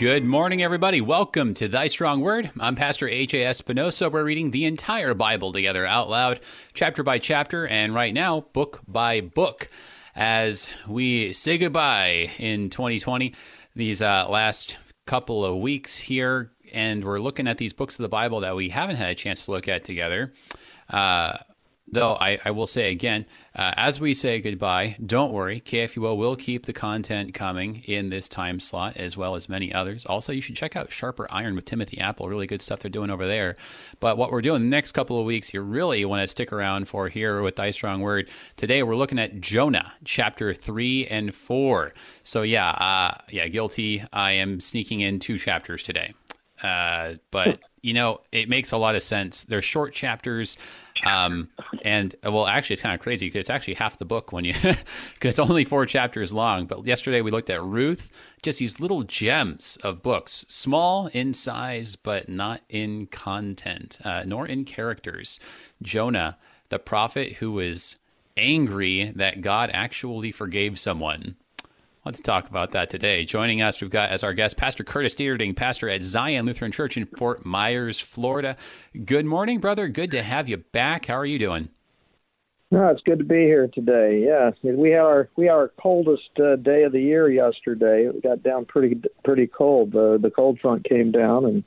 Good morning, everybody. Welcome to Thy Strong Word. I'm Pastor H.A. Espinosa. We're reading the entire Bible together out loud, chapter by chapter, and right now, book by book, as we say goodbye in 2020, these uh, last couple of weeks here, and we're looking at these books of the Bible that we haven't had a chance to look at together. Uh, Though I, I will say again, uh, as we say goodbye, don't worry. KFUO will keep the content coming in this time slot as well as many others. Also, you should check out Sharper Iron with Timothy Appel. Really good stuff they're doing over there. But what we're doing the next couple of weeks, you really want to stick around for here with Thy Strong Word. Today, we're looking at Jonah, chapter 3 and 4. So, yeah, uh, yeah, guilty. I am sneaking in two chapters today. Uh, but, you know, it makes a lot of sense. They're short chapters. Um, and well, actually, it's kind of crazy because it's actually half the book when you, because it's only four chapters long. But yesterday we looked at Ruth, just these little gems of books, small in size, but not in content, uh, nor in characters. Jonah, the prophet who was angry that God actually forgave someone want to talk about that today. Joining us, we've got as our guest Pastor Curtis Dieterding, pastor at Zion Lutheran Church in Fort Myers, Florida. Good morning, brother. Good to have you back. How are you doing? No, it's good to be here today. Yeah, we had our we had our coldest uh, day of the year yesterday. It got down pretty pretty cold. The the cold front came down, and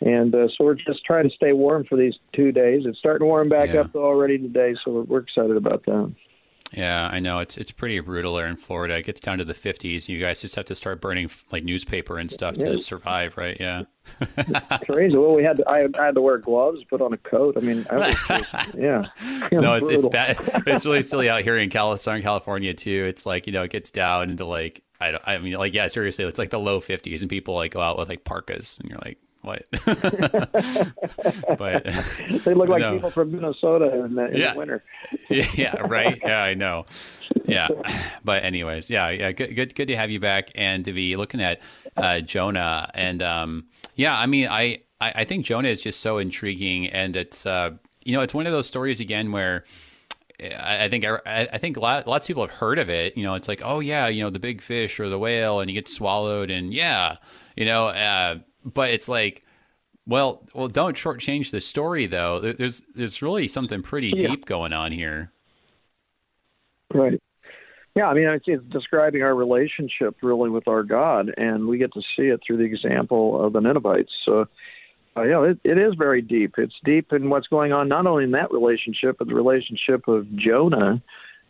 and uh, so we're just trying to stay warm for these two days. It's starting to warm back yeah. up already today, so we're, we're excited about that. Yeah, I know it's it's pretty brutal there in Florida. It gets down to the 50s. You guys just have to start burning like newspaper and stuff yeah. to survive, right? Yeah, crazy. Well, we had to, I, I, had to wear gloves, put on a coat. I mean, I just, yeah. no, it's brutal. it's bad. It's really silly out here in Southern California too. It's like you know it gets down into like I don't, I mean like yeah seriously it's like the low 50s and people like go out with like parkas and you're like what? but they look like no. people from Minnesota in the, in yeah. the winter. yeah, right. Yeah, I know. Yeah, but anyways, yeah, yeah, good, good, good to have you back and to be looking at uh, Jonah. And um, yeah, I mean, I, I, I think Jonah is just so intriguing, and it's uh, you know, it's one of those stories again where. I think I, think lots of people have heard of it. You know, it's like, oh yeah, you know, the big fish or the whale, and you get swallowed, and yeah, you know, uh, but it's like well well don't shortchange the story though there's there's really something pretty yeah. deep going on here right yeah i mean it's, it's describing our relationship really with our god and we get to see it through the example of the ninevites so uh, yeah, it, it is very deep. It's deep in what's going on, not only in that relationship, but the relationship of Jonah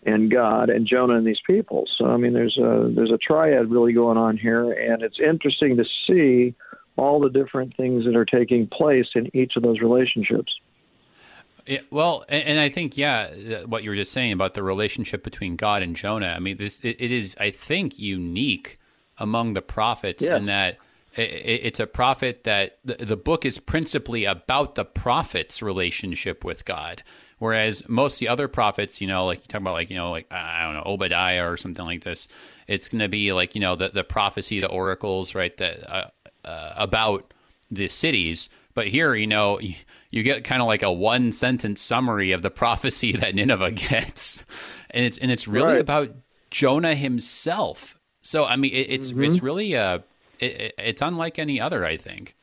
and God and Jonah and these people. So I mean, there's a there's a triad really going on here, and it's interesting to see all the different things that are taking place in each of those relationships. Yeah, well, and, and, I think yeah, what you were just saying about the relationship between God and Jonah. I mean, this it, it is, I think, unique among the prophets yeah. in that it, it's a prophet that the, the book is principally about the prophet's relationship with God. Whereas most of the other prophets, you know, like you talk about, like you know, like I don't know, Obadiah or something like this, it's going to be like you know the the prophecy, the oracles, right? That uh, uh, about the cities. But here, you know, you, you get kind of like a one sentence summary of the prophecy that Nineveh gets, and it's and it's really right. about Jonah himself. So I mean, it, it's mm-hmm. it's really a uh, it, it's unlike any other, I think.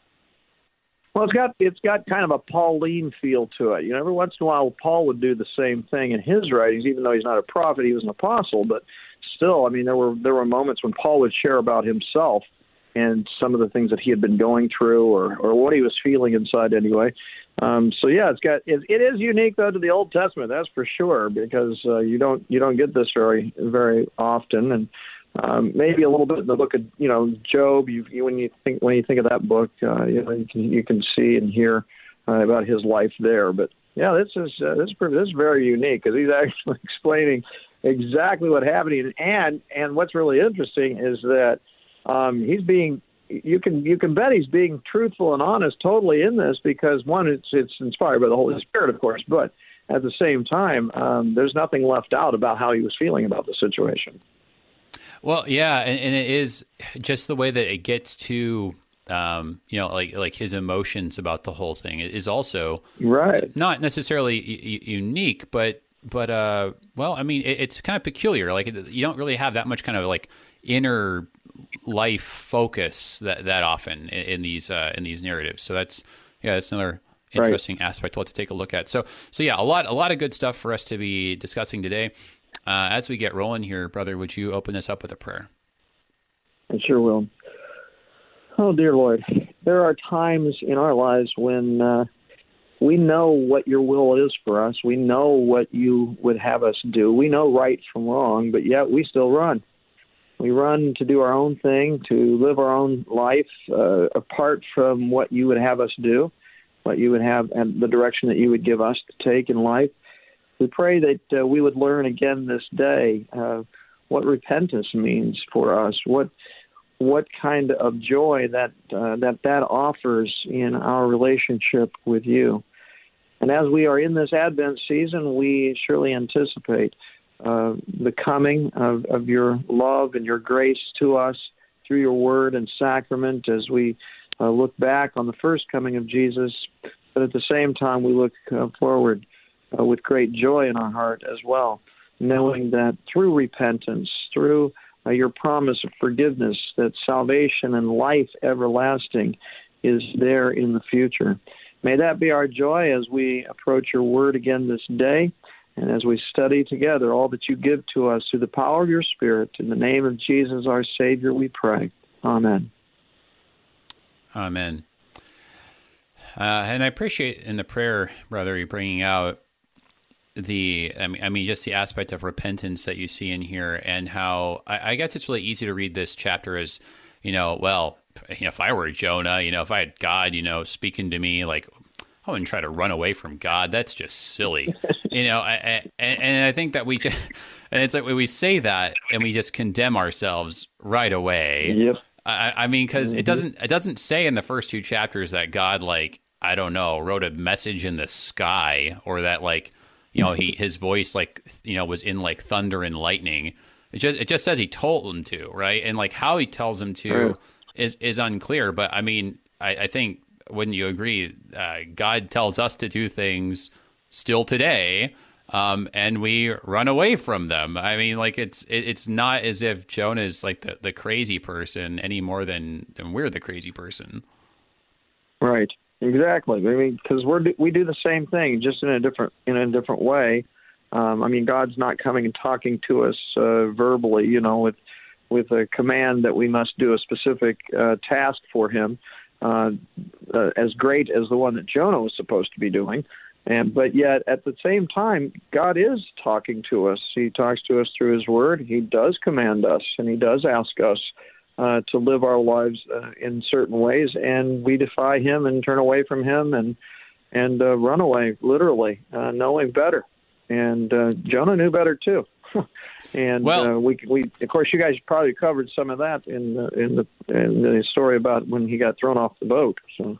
Well, it's got it's got kind of a Pauline feel to it. You know, every once in a while, Paul would do the same thing in his writings, even though he's not a prophet, he was an apostle. But still, I mean, there were there were moments when Paul would share about himself and some of the things that he had been going through or, or what he was feeling inside anyway. Um, so yeah, it's got it, it is unique though to the Old Testament, that's for sure, because uh, you don't you don't get this very very often, and um, maybe a little bit in the book of you know Job. You, you when you think when you think of that book, uh, you know you can you can see and hear uh, about his life there. But yeah, this is uh, this is this is very unique because he's actually explaining exactly what happened, and and what's really interesting is that um, he's being you can you can bet he's being truthful and honest totally in this because one it's it's inspired by the Holy Spirit of course but at the same time um, there's nothing left out about how he was feeling about the situation. Well, yeah, and, and it is just the way that it gets to um, you know, like like his emotions about the whole thing is also right. Not necessarily y- unique, but but uh, well, I mean, it, it's kind of peculiar. Like you don't really have that much kind of like inner life focus that that often in, in these uh, in these narratives. So that's yeah, that's another interesting right. aspect we'll have to take a look at. So so yeah, a lot a lot of good stuff for us to be discussing today. Uh, as we get rolling here, brother, would you open us up with a prayer? I sure will. Oh, dear Lord, there are times in our lives when uh, we know what your will is for us. We know what you would have us do. We know right from wrong, but yet we still run. We run to do our own thing, to live our own life uh, apart from what you would have us do, what you would have, and the direction that you would give us to take in life. We pray that uh, we would learn again this day uh, what repentance means for us, what what kind of joy that uh, that that offers in our relationship with you. And as we are in this Advent season, we surely anticipate uh, the coming of, of your love and your grace to us through your word and sacrament as we uh, look back on the first coming of Jesus. But at the same time, we look uh, forward uh, with great joy in our heart as well, knowing that through repentance, through uh, your promise of forgiveness, that salvation and life everlasting is there in the future. May that be our joy as we approach your word again this day and as we study together all that you give to us through the power of your Spirit. In the name of Jesus, our Savior, we pray. Amen. Amen. Uh, and I appreciate in the prayer, brother, you bringing out the I mean, I mean just the aspect of repentance that you see in here and how I, I, guess it's really easy to read this chapter as you know well you know, if I were Jonah you know if I had God you know speaking to me like I wouldn't try to run away from God. That's just silly. You know I, I, and I think that we just and it's like we say that and we just condemn ourselves right away. Yep. I, I mean because mm-hmm. it doesn't it doesn't say in the first two chapters that God like I don't know wrote a message in the sky or that like you know he his voice like you know was in like thunder and lightning. It just it just says he told him to right? And like how he tells him to is is unclear. But i mean i, I think wouldn't you agree uh, god tells us to do things still today um, and we run away from them. I mean, like it's it, it's not as if Jonah is like the, the crazy person any more than, than we're the crazy person. Right. Exactly. I mean, because we're we do the same thing, just in a different in a different way. Um, I mean, God's not coming and talking to us uh, verbally, you know, with with a command that we must do a specific uh, task for Him, uh, uh, as great as the one that Jonah was supposed to be doing. And but yet at the same time, God is talking to us. He talks to us through His Word. He does command us, and He does ask us uh, to live our lives uh, in certain ways, and we defy him and turn away from him and and uh, run away, literally, uh, knowing better. And uh, Jonah knew better too. and well, uh, we we of course you guys probably covered some of that in the, in the in the story about when he got thrown off the boat. So.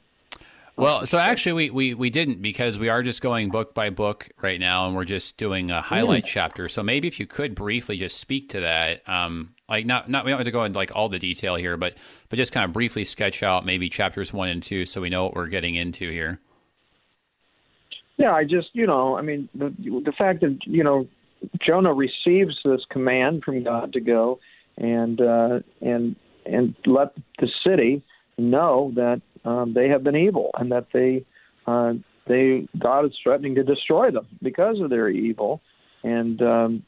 Well, so actually, we, we, we didn't because we are just going book by book right now, and we're just doing a highlight mm. chapter. So maybe if you could briefly just speak to that, um, like not not we don't have to go into like all the detail here, but but just kind of briefly sketch out maybe chapters one and two, so we know what we're getting into here. Yeah, I just you know, I mean, the the fact that you know Jonah receives this command from God to go and uh, and and let the city know that um, they have been evil and that they uh, they God is threatening to destroy them because of their evil, and um,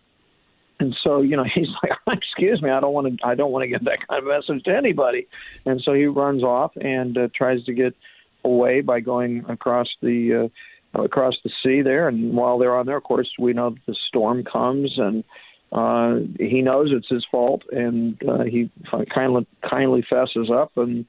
and so you know he's like excuse me i don't want to i don't want to get that kind of message to anybody. And so he runs off and uh, tries to get away by going across the uh, across the sea there. And while they're on there of course we know the storm comes and uh he knows it's his fault. And uh, he kindly kindly fesses up and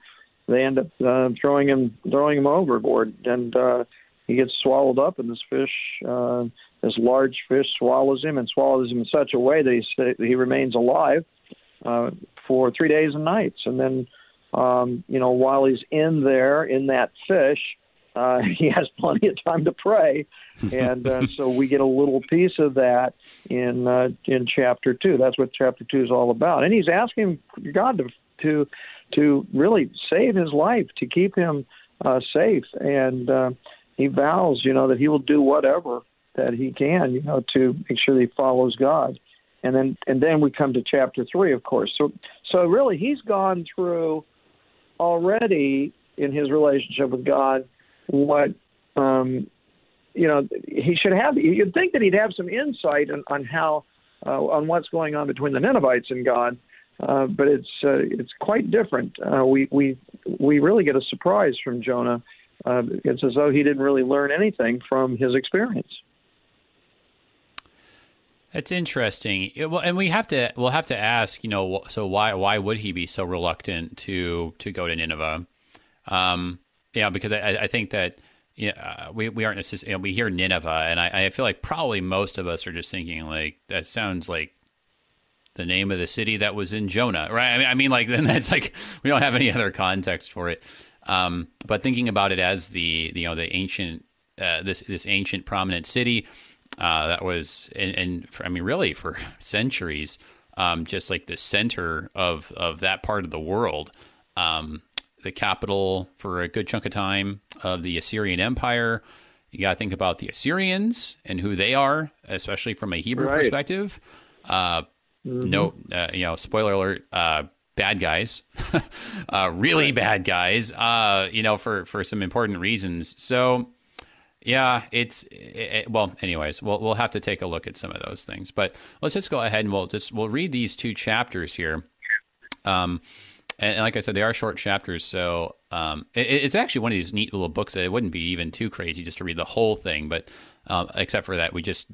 they end up uh, throwing him throwing him overboard. And uh he gets swallowed up and this fish uh this large fish swallows him and swallows him in such a way that he he remains alive uh, for three days and nights. And then, um, you know, while he's in there in that fish, uh, he has plenty of time to pray, and uh, so we get a little piece of that in uh, in chapter two. That's what chapter two is all about. And he's asking God to to to really save his life, to keep him uh, safe, and uh, he vows, you know, that he will do whatever that he can, you know, to make sure that he follows God. and then and then we come to chapter three, of course. So so really, he's gone through already in his relationship with God what um, you know he should have. You'd think that he'd have some insight on, on how uh, on what's going on between the Ninevites and God. Uh, but it's uh, it's quite different. Uh, we we we really get a surprise from Jonah. Uh, it's as though he didn't really learn anything from his experience. That's interesting. It, well, and we have to we'll have to ask, you know, so why why would he be so reluctant to to go to Nineveh? Um, yeah, because I, I think that yeah, uh, we we aren't necessarily you know, we hear Nineveh, and I, I feel like probably most of us are just thinking like that sounds like the name of the city that was in Jonah, right? I mean, I mean, like then that's like we don't have any other context for it. Um, but thinking about it as the you know the ancient uh, this this ancient prominent city uh, that was and, and for, I mean really for centuries, um, just like the center of of that part of the world, um, the capital for a good chunk of time of the Assyrian Empire. You got to think about the Assyrians and who they are, especially from a Hebrew right. perspective. Uh, Mm-hmm. No, uh, you know, spoiler alert. Uh, bad guys, uh, really bad guys. Uh, you know, for for some important reasons. So, yeah, it's it, well. Anyways, we'll we'll have to take a look at some of those things. But let's just go ahead and we'll just we'll read these two chapters here. Um, and, and like I said, they are short chapters, so um, it, it's actually one of these neat little books that it wouldn't be even too crazy just to read the whole thing. But um, except for that, we just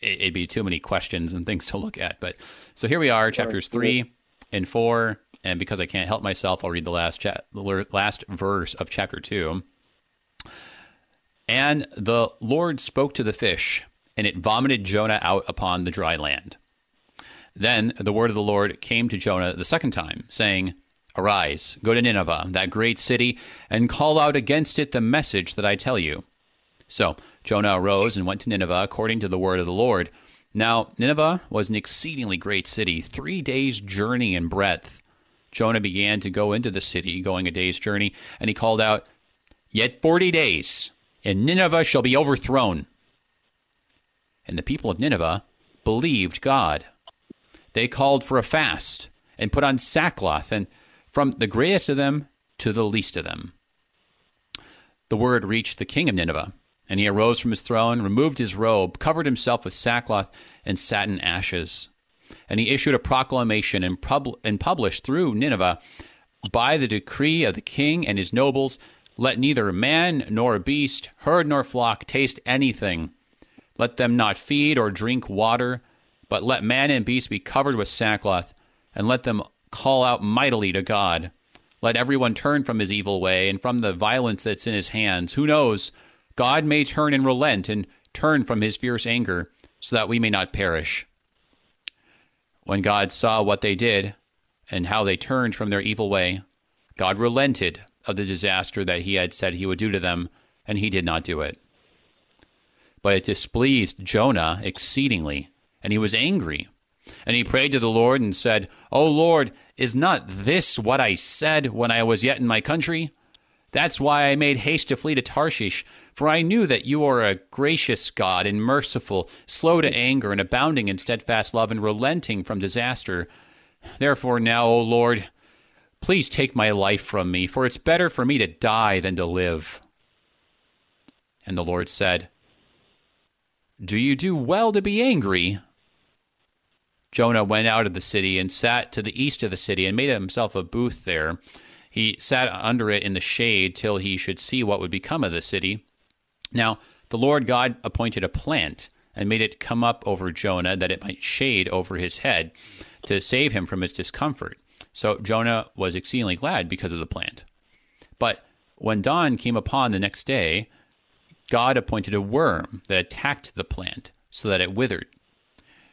it'd be too many questions and things to look at. But so here we are, chapters three and four, and because I can't help myself, I'll read the last cha- the last verse of chapter two. And the Lord spoke to the fish, and it vomited Jonah out upon the dry land. Then the word of the Lord came to Jonah the second time, saying, Arise, go to Nineveh, that great city, and call out against it the message that I tell you. So Jonah arose and went to Nineveh according to the word of the Lord. Now, Nineveh was an exceedingly great city, three days' journey in breadth. Jonah began to go into the city, going a day's journey, and he called out, Yet forty days, and Nineveh shall be overthrown. And the people of Nineveh believed God. They called for a fast and put on sackcloth, and from the greatest of them to the least of them. The word reached the king of Nineveh and he arose from his throne, removed his robe, covered himself with sackcloth, and sat in ashes. And he issued a proclamation and, pub- and published through Nineveh by the decree of the king and his nobles let neither man nor beast, herd nor flock taste anything. Let them not feed or drink water, but let man and beast be covered with sackcloth, and let them call out mightily to God. Let everyone turn from his evil way and from the violence that's in his hands. Who knows? God may turn and relent and turn from his fierce anger, so that we may not perish. When God saw what they did and how they turned from their evil way, God relented of the disaster that he had said he would do to them, and he did not do it. But it displeased Jonah exceedingly, and he was angry. And he prayed to the Lord and said, O Lord, is not this what I said when I was yet in my country? That's why I made haste to flee to Tarshish, for I knew that you are a gracious God and merciful, slow to anger, and abounding in steadfast love, and relenting from disaster. Therefore, now, O Lord, please take my life from me, for it's better for me to die than to live. And the Lord said, Do you do well to be angry? Jonah went out of the city and sat to the east of the city and made himself a booth there. He sat under it in the shade till he should see what would become of the city. Now, the Lord God appointed a plant and made it come up over Jonah that it might shade over his head to save him from his discomfort. So Jonah was exceedingly glad because of the plant. But when dawn came upon the next day, God appointed a worm that attacked the plant so that it withered.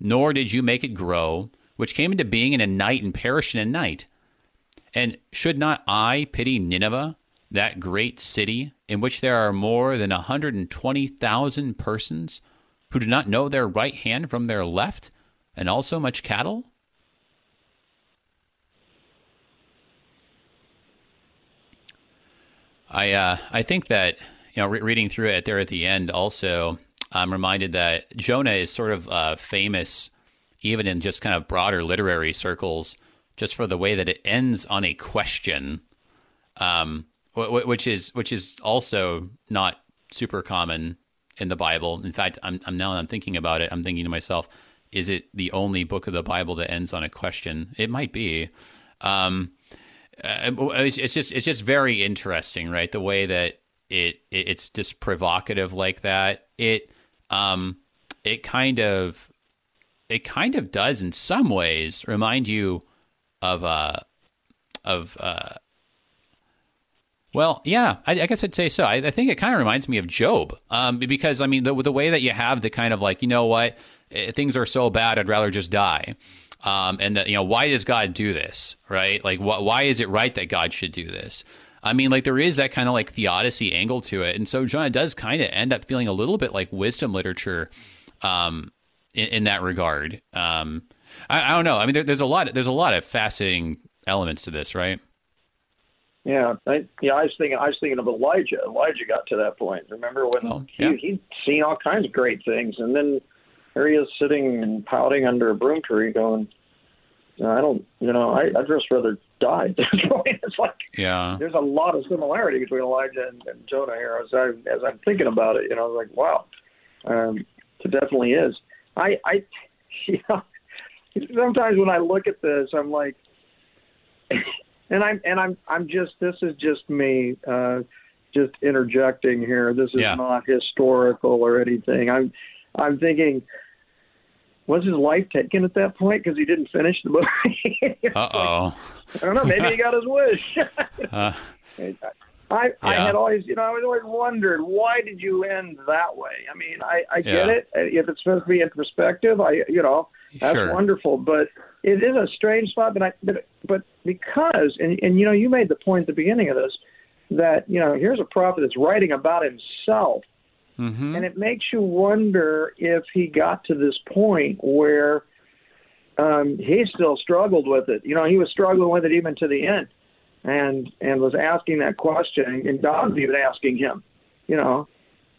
nor did you make it grow, which came into being in a night and perished in a night. And should not I pity Nineveh, that great city, in which there are more than a 120,000 persons who do not know their right hand from their left, and also much cattle? I uh, I think that you know re- reading through it there at the end also I'm reminded that Jonah is sort of uh, famous even in just kind of broader literary circles just for the way that it ends on a question, um, which is which is also not super common in the Bible. In fact, I'm, I'm now I'm thinking about it. I'm thinking to myself, is it the only book of the Bible that ends on a question? It might be. Um, uh, it's, it's just it's just very interesting, right? The way that it, it it's just provocative like that. It um it kind of it kind of does in some ways remind you of uh of uh well, yeah, I, I, guess I'd say so. I, I think it kind of reminds me of Job, um, because I mean, the, the way that you have the kind of like, you know what, eh, things are so bad, I'd rather just die. Um, and that, you know, why does God do this, right? Like, wh- why is it right that God should do this? I mean, like, there is that kind of like theodicy angle to it. And so Jonah does kind of end up feeling a little bit like wisdom literature um, in, in, that regard. Um, I, I, don't know. I mean, there, there's a lot, there's a lot of fascinating elements to this, right? Yeah, I, yeah. I was thinking. I was thinking of Elijah. Elijah got to that point. Remember when oh, yeah. he, he'd seen all kinds of great things, and then there he is sitting and pouting under a broom tree, going, "I don't, you know, I, I'd just rather die." it's like, yeah, there's a lot of similarity between Elijah and, and Jonah here. As I as I'm thinking about it, you know, I was like, wow, um, it definitely is. I, I, you know, sometimes when I look at this, I'm like and I'm and I'm I'm just this is just me uh, just interjecting here. This is yeah. not historical or anything. I'm I'm thinking. Was his life taken at that point because he didn't finish the book? uh oh. I don't know. Maybe he got his wish. uh, I, I had always, you know, I was always wondered why did you end that way? I mean, I, I get yeah. it. If it's supposed to be introspective, I, you know, that's sure. wonderful. But it is a strange spot. But I, but, but because, and, and you know, you made the point at the beginning of this that you know, here's a prophet that's writing about himself, mm-hmm. and it makes you wonder if he got to this point where um, he still struggled with it. You know, he was struggling with it even to the end and and was asking that question, and was even asking him, you know,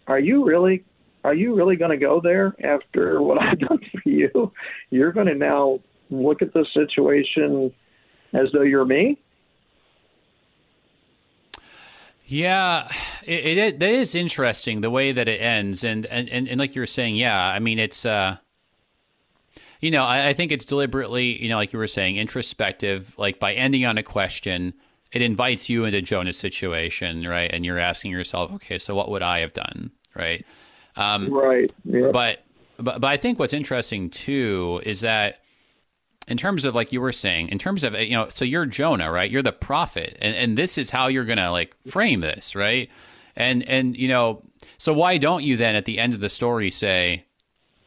are you really are you really going to go there after what I've done for you? You're going to now look at the situation as though you're me. Yeah, it, it, it is interesting the way that it ends, and, and, and, and like you were saying, yeah, I mean it's, uh, you know, I, I think it's deliberately, you know, like you were saying, introspective. Like by ending on a question, it invites you into Jonah's situation, right? And you're asking yourself, okay, so what would I have done, right? Um, right. Yeah. But, but but I think what's interesting too is that in terms of like you were saying, in terms of you know, so you're Jonah, right? You're the prophet, and and this is how you're gonna like frame this, right? And and you know, so why don't you then at the end of the story say,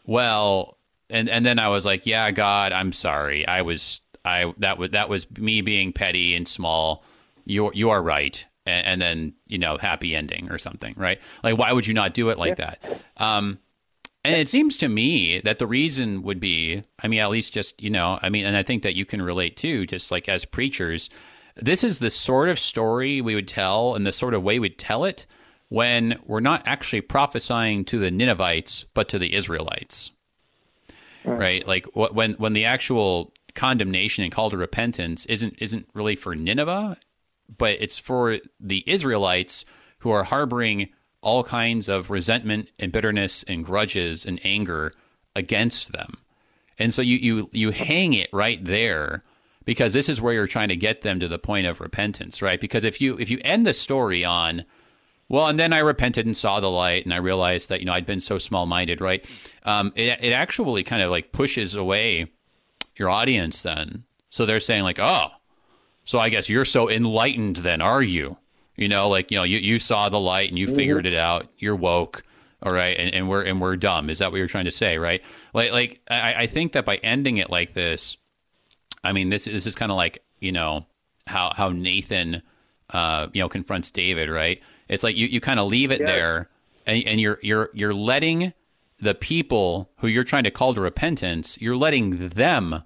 well, and and then I was like, yeah, God, I'm sorry, I was I that was that was me being petty and small. You you are right, and, and, then you know happy ending or something, right? Like why would you not do it like yeah. that? Um, and it seems to me that the reason would be, I mean, at least just you know, I mean, and I think that you can relate too, just like as preachers, this is the sort of story we would tell and the sort of way we'd tell it when we're not actually prophesying to the Ninevites, but to the Israelites. Right. right? Like when when the actual condemnation and call to repentance isn't isn't really for Nineveh, but it's for the Israelites who are harboring all kinds of resentment and bitterness and grudges and anger against them. And so you you you hang it right there because this is where you're trying to get them to the point of repentance, right? Because if you if you end the story on well, and then I repented and saw the light, and I realized that you know I'd been so small minded, right? Um, it it actually kind of like pushes away your audience then. So they're saying like, "Oh, so I guess you're so enlightened then, are you?" You know, like, you know, you, you saw the light and you mm-hmm. figured it out. You're woke. All right, and, and we're and we're dumb. Is that what you're trying to say, right? Like, like I, I think that by ending it like this, I mean, this this is kind of like you know how how Nathan, uh, you know, confronts David, right? It's like you, you kind of leave it there, and, and you're you're you're letting the people who you're trying to call to repentance, you're letting them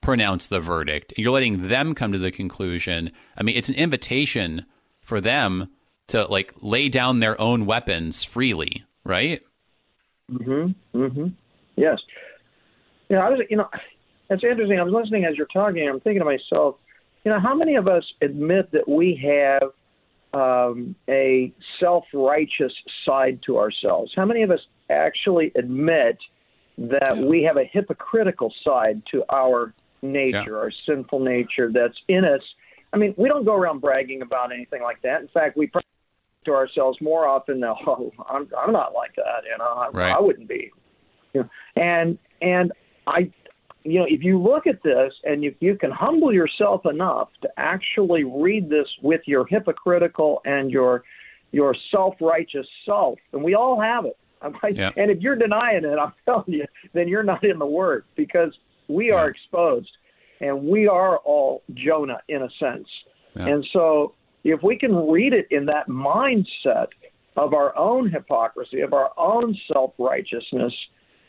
pronounce the verdict. You're letting them come to the conclusion. I mean, it's an invitation for them to like lay down their own weapons freely, right? Mhm. Mhm. Yes. Yeah, I was. You know, it's interesting. I was listening as you're talking. I'm thinking to myself, you know, how many of us admit that we have um, a self-righteous side to ourselves? How many of us actually admit that we have a hypocritical side to our nature, yeah. our sinful nature that's in us? I mean, we don't go around bragging about anything like that. In fact, we to ourselves more often than, oh, I'm, I'm not like that, you know, I, right. I wouldn't be. You know, and and I, you know, if you look at this and if you can humble yourself enough to actually read this with your hypocritical and your your self-righteous self, and we all have it. Yeah. And if you're denying it, I'm telling you, then you're not in the Word because we yeah. are exposed, and we are all Jonah in a sense. Yeah. And so, if we can read it in that mindset of our own hypocrisy, of our own self-righteousness,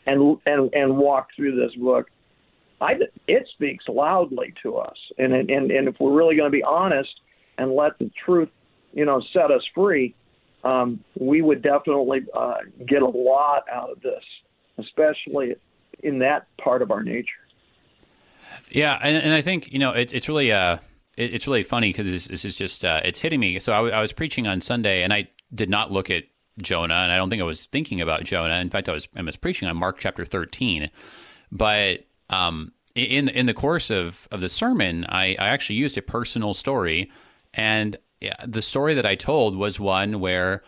and and and walk through this book, I, it speaks loudly to us. And, and, and if we're really going to be honest and let the truth, you know, set us free, um, we would definitely uh, get a lot out of this, especially in that part of our nature. Yeah, and, and I think you know it, it's really uh, it, it's really funny because this, is just uh, it's hitting me. So I was preaching on Sunday, and I did not look at Jonah, and I don't think I was thinking about Jonah. In fact, I was I was preaching on Mark chapter thirteen, but um, in in the course of, of the sermon, I, I actually used a personal story, and the story that I told was one where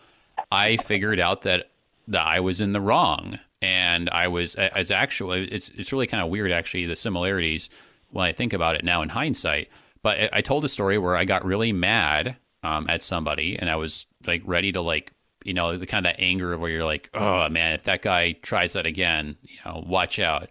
I figured out that that I was in the wrong, and I was as actually it's it's really kind of weird actually the similarities when I think about it now in hindsight. But I told a story where I got really mad um, at somebody, and I was like ready to like you know the kind of that anger where you're like, oh man, if that guy tries that again, you know, watch out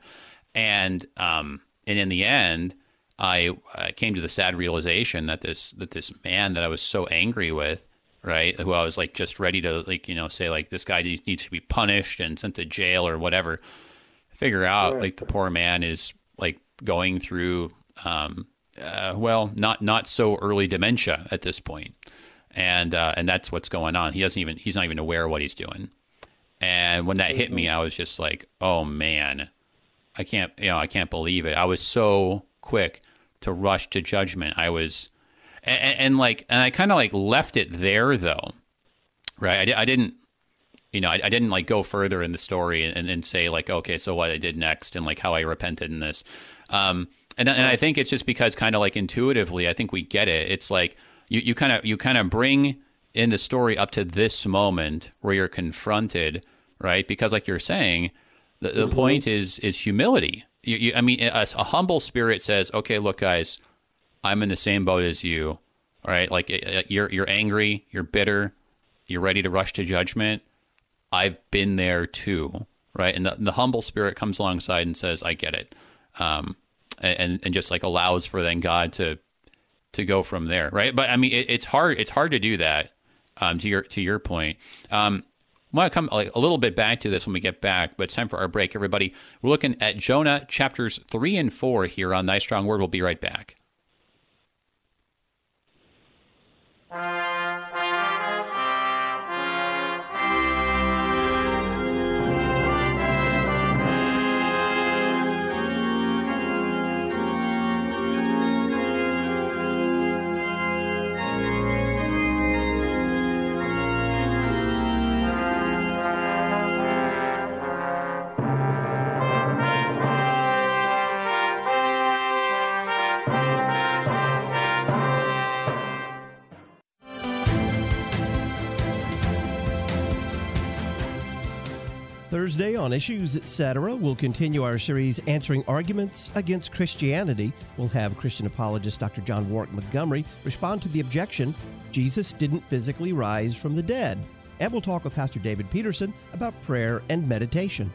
and um, and in the end, I, I came to the sad realization that this that this man that I was so angry with, right, who I was like just ready to like you know say like this guy needs, needs to be punished and sent to jail or whatever. Figure out like the poor man is like going through um, uh, well not not so early dementia at this point and uh, and that's what's going on. He doesn't even he's not even aware of what he's doing. And when that hit me, mm-hmm. I was just like, oh man, I can't, you know, I can't believe it. I was so quick to rush to judgment. I was, and, and like, and I kind of like left it there though, right? I, I didn't, you know, I, I, didn't like go further in the story and, and say like, okay, so what I did next and like how I repented in this. Um, and, and I think it's just because kind of like intuitively, I think we get it. It's like you, you kind of, you kind of bring in the story up to this moment where you're confronted, right? Because like you're saying, the, the mm-hmm. point is is humility. You, you, I mean, a, a, humble spirit says, "Okay, look, guys, I'm in the same boat as you. right? like you're you're angry, you're bitter, you're ready to rush to judgment. I've been there too, right? And the, the humble spirit comes alongside and says, "I get it," um, and and just like allows for then God to to go from there, right? But I mean, it, it's hard. It's hard to do that. Um, to your to your point, um, I want to come like, a little bit back to this when we get back, but it's time for our break, everybody. We're looking at Jonah chapters 3 and 4 here on Thy Strong Word. We'll be right back. Bye. Thursday on Issues Etc., we'll continue our series answering arguments against Christianity. We'll have Christian apologist Dr. John Warwick Montgomery respond to the objection Jesus didn't physically rise from the dead. And we'll talk with Pastor David Peterson about prayer and meditation.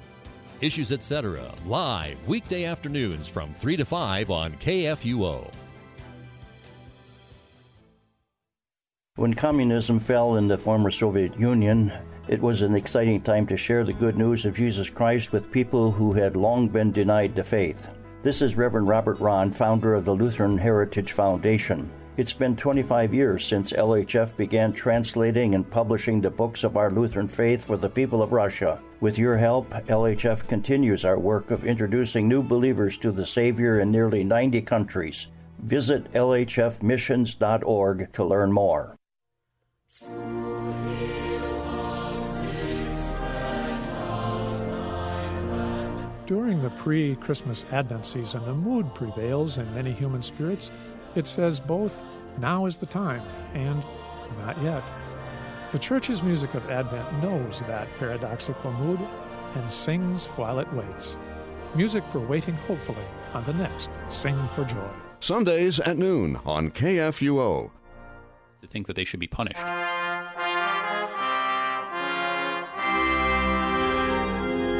Issues Etc., live weekday afternoons from 3 to 5 on KFUO. When communism fell in the former Soviet Union, it was an exciting time to share the good news of Jesus Christ with people who had long been denied the faith. This is Reverend Robert Rahn, founder of the Lutheran Heritage Foundation. It's been 25 years since LHF began translating and publishing the books of our Lutheran faith for the people of Russia. With your help, LHF continues our work of introducing new believers to the Savior in nearly 90 countries. Visit lhfmissions.org to learn more. During the pre Christmas Advent season, a mood prevails in many human spirits. It says both, now is the time, and not yet. The Church's music of Advent knows that paradoxical mood and sings while it waits. Music for waiting hopefully on the next Sing for Joy. Sundays at noon on KFUO. To think that they should be punished.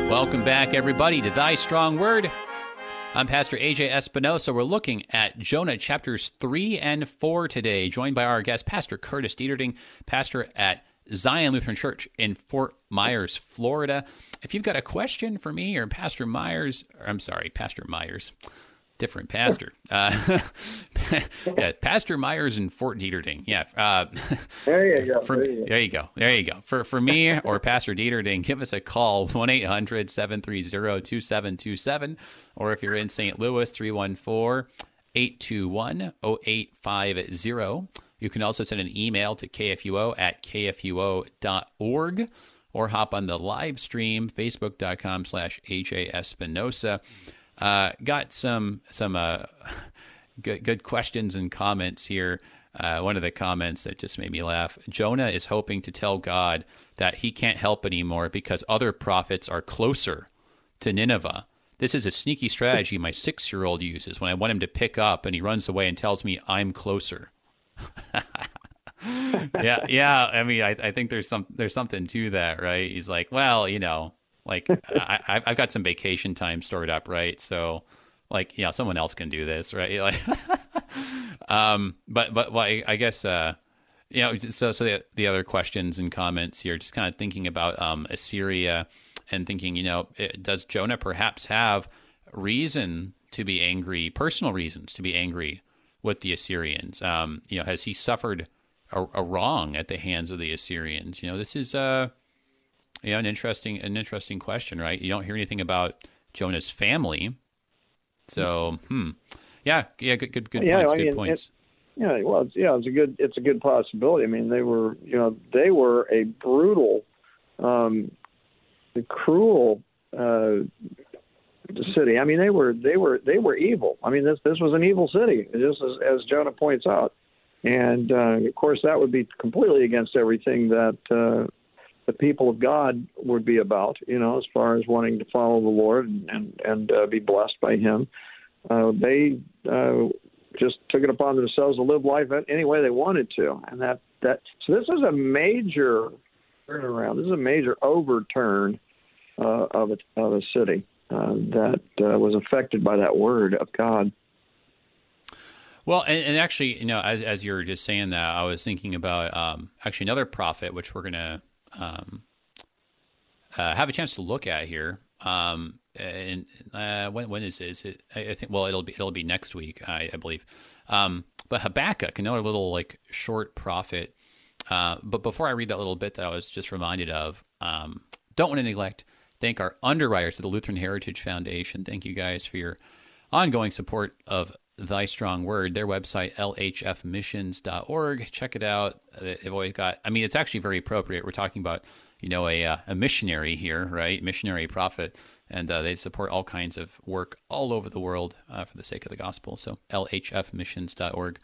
Welcome back, everybody, to Thy Strong Word. I'm Pastor AJ Espinosa. We're looking at Jonah chapters 3 and 4 today, joined by our guest, Pastor Curtis Dieterding, pastor at Zion Lutheran Church in Fort Myers, Florida. If you've got a question for me or Pastor Myers, or I'm sorry, Pastor Myers, different pastor. Uh, yeah, Pastor Myers and Fort Dieterding. Yeah. Uh, there you go. For, there, you go. there you go. There you go. For for me or Pastor Dieterding, give us a call 1 800 730 2727. Or if you're in St. Louis, 314 821 0850. You can also send an email to kfuo at kfuo.org or hop on the live stream, facebook.com slash h a Espinosa. Uh, got some some uh, good good questions and comments here. Uh, one of the comments that just made me laugh. Jonah is hoping to tell God that he can't help anymore because other prophets are closer to Nineveh. This is a sneaky strategy my six year old uses when I want him to pick up and he runs away and tells me I'm closer. yeah, yeah. I mean, I, I think there's some there's something to that, right? He's like, well, you know, like I, I've got some vacation time stored up, right? So, like, yeah, someone else can do this, right? Like, um, but but well, I, I guess uh, you know, so so the, the other questions and comments here, just kind of thinking about um, Assyria and thinking, you know, it, does Jonah perhaps have reason to be angry, personal reasons to be angry with the Assyrians? Um, you know, has he suffered a, a, wrong at the hands of the Assyrians? You know, this is uh, know, an interesting an interesting question, right? You don't hear anything about Jonah's family, so hmm, yeah, yeah, good, good, good yeah, points, I mean, good points. It, yeah, well, it's, yeah, it's a good, it's a good possibility. I mean, they were, you know, they were a brutal, um, cruel uh, city. I mean, they were, they were, they were evil. I mean, this, this was an evil city, just as, as Jonah points out. And uh, of course, that would be completely against everything that uh, the people of God would be about, you know, as far as wanting to follow the Lord and and, and uh, be blessed by Him. Uh, they uh, just took it upon themselves to live life any way they wanted to, and that that so this is a major turnaround. This is a major overturn uh, of a of a city uh, that uh, was affected by that word of God. Well, and, and, actually, you know, as, as you were just saying that, I was thinking about um, actually another prophet, which we're going to um, uh, have a chance to look at here. Um, and uh, when when is it? Is it? I think well, it'll be it'll be next week, I, I believe. Um, but Habakkuk, another little like short prophet. Uh, but before I read that little bit that I was just reminded of, um, don't want to neglect thank our underwriters at the Lutheran Heritage Foundation. Thank you guys for your ongoing support of Thy Strong Word. Their website, lhfmissions.org. Check it out. They've always got, I mean, it's actually very appropriate. We're talking about, you know, a, uh, a missionary here, right? Missionary prophet. And uh, they support all kinds of work all over the world uh, for the sake of the gospel. So lhfmissions.org.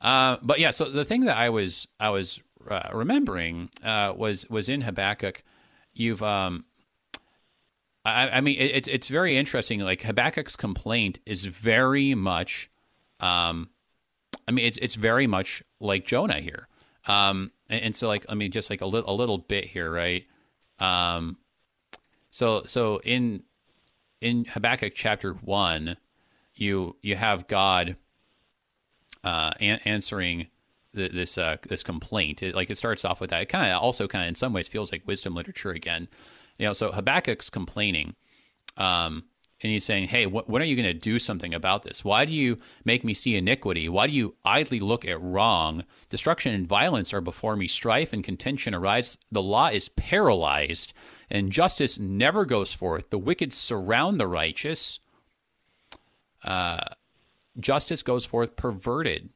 Uh, but yeah, so the thing that I was I was uh, remembering uh, was was in Habakkuk. You've um, I, I mean, it's it's very interesting. Like Habakkuk's complaint is very much, um, I mean, it's it's very much like Jonah here. Um, and, and so like, I mean, just like a little a little bit here, right? Um, So so in in Habakkuk chapter one, you you have God uh, an- answering this uh, this complaint. It, like it starts off with that. It kind of also kind of in some ways feels like wisdom literature again. You know, so Habakkuk's complaining, um, and he's saying, "Hey, wh- when are you going to do something about this? Why do you make me see iniquity? Why do you idly look at wrong? Destruction and violence are before me. Strife and contention arise. The law is paralyzed, and justice never goes forth. The wicked surround the righteous." Uh, justice goes forth perverted.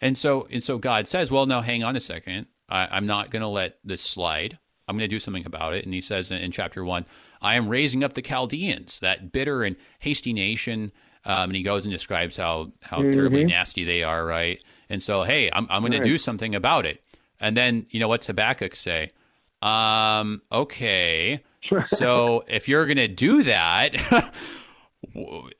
And so, and so God says, well, now hang on a second. I, am not going to let this slide. I'm going to do something about it. And he says in, in, chapter one, I am raising up the Chaldeans, that bitter and hasty nation. Um, and he goes and describes how, how mm-hmm. terribly nasty they are, right? And so, hey, I'm, I'm going right. to do something about it. And then, you know, what's Habakkuk say? Um, okay. so if you're going to do that,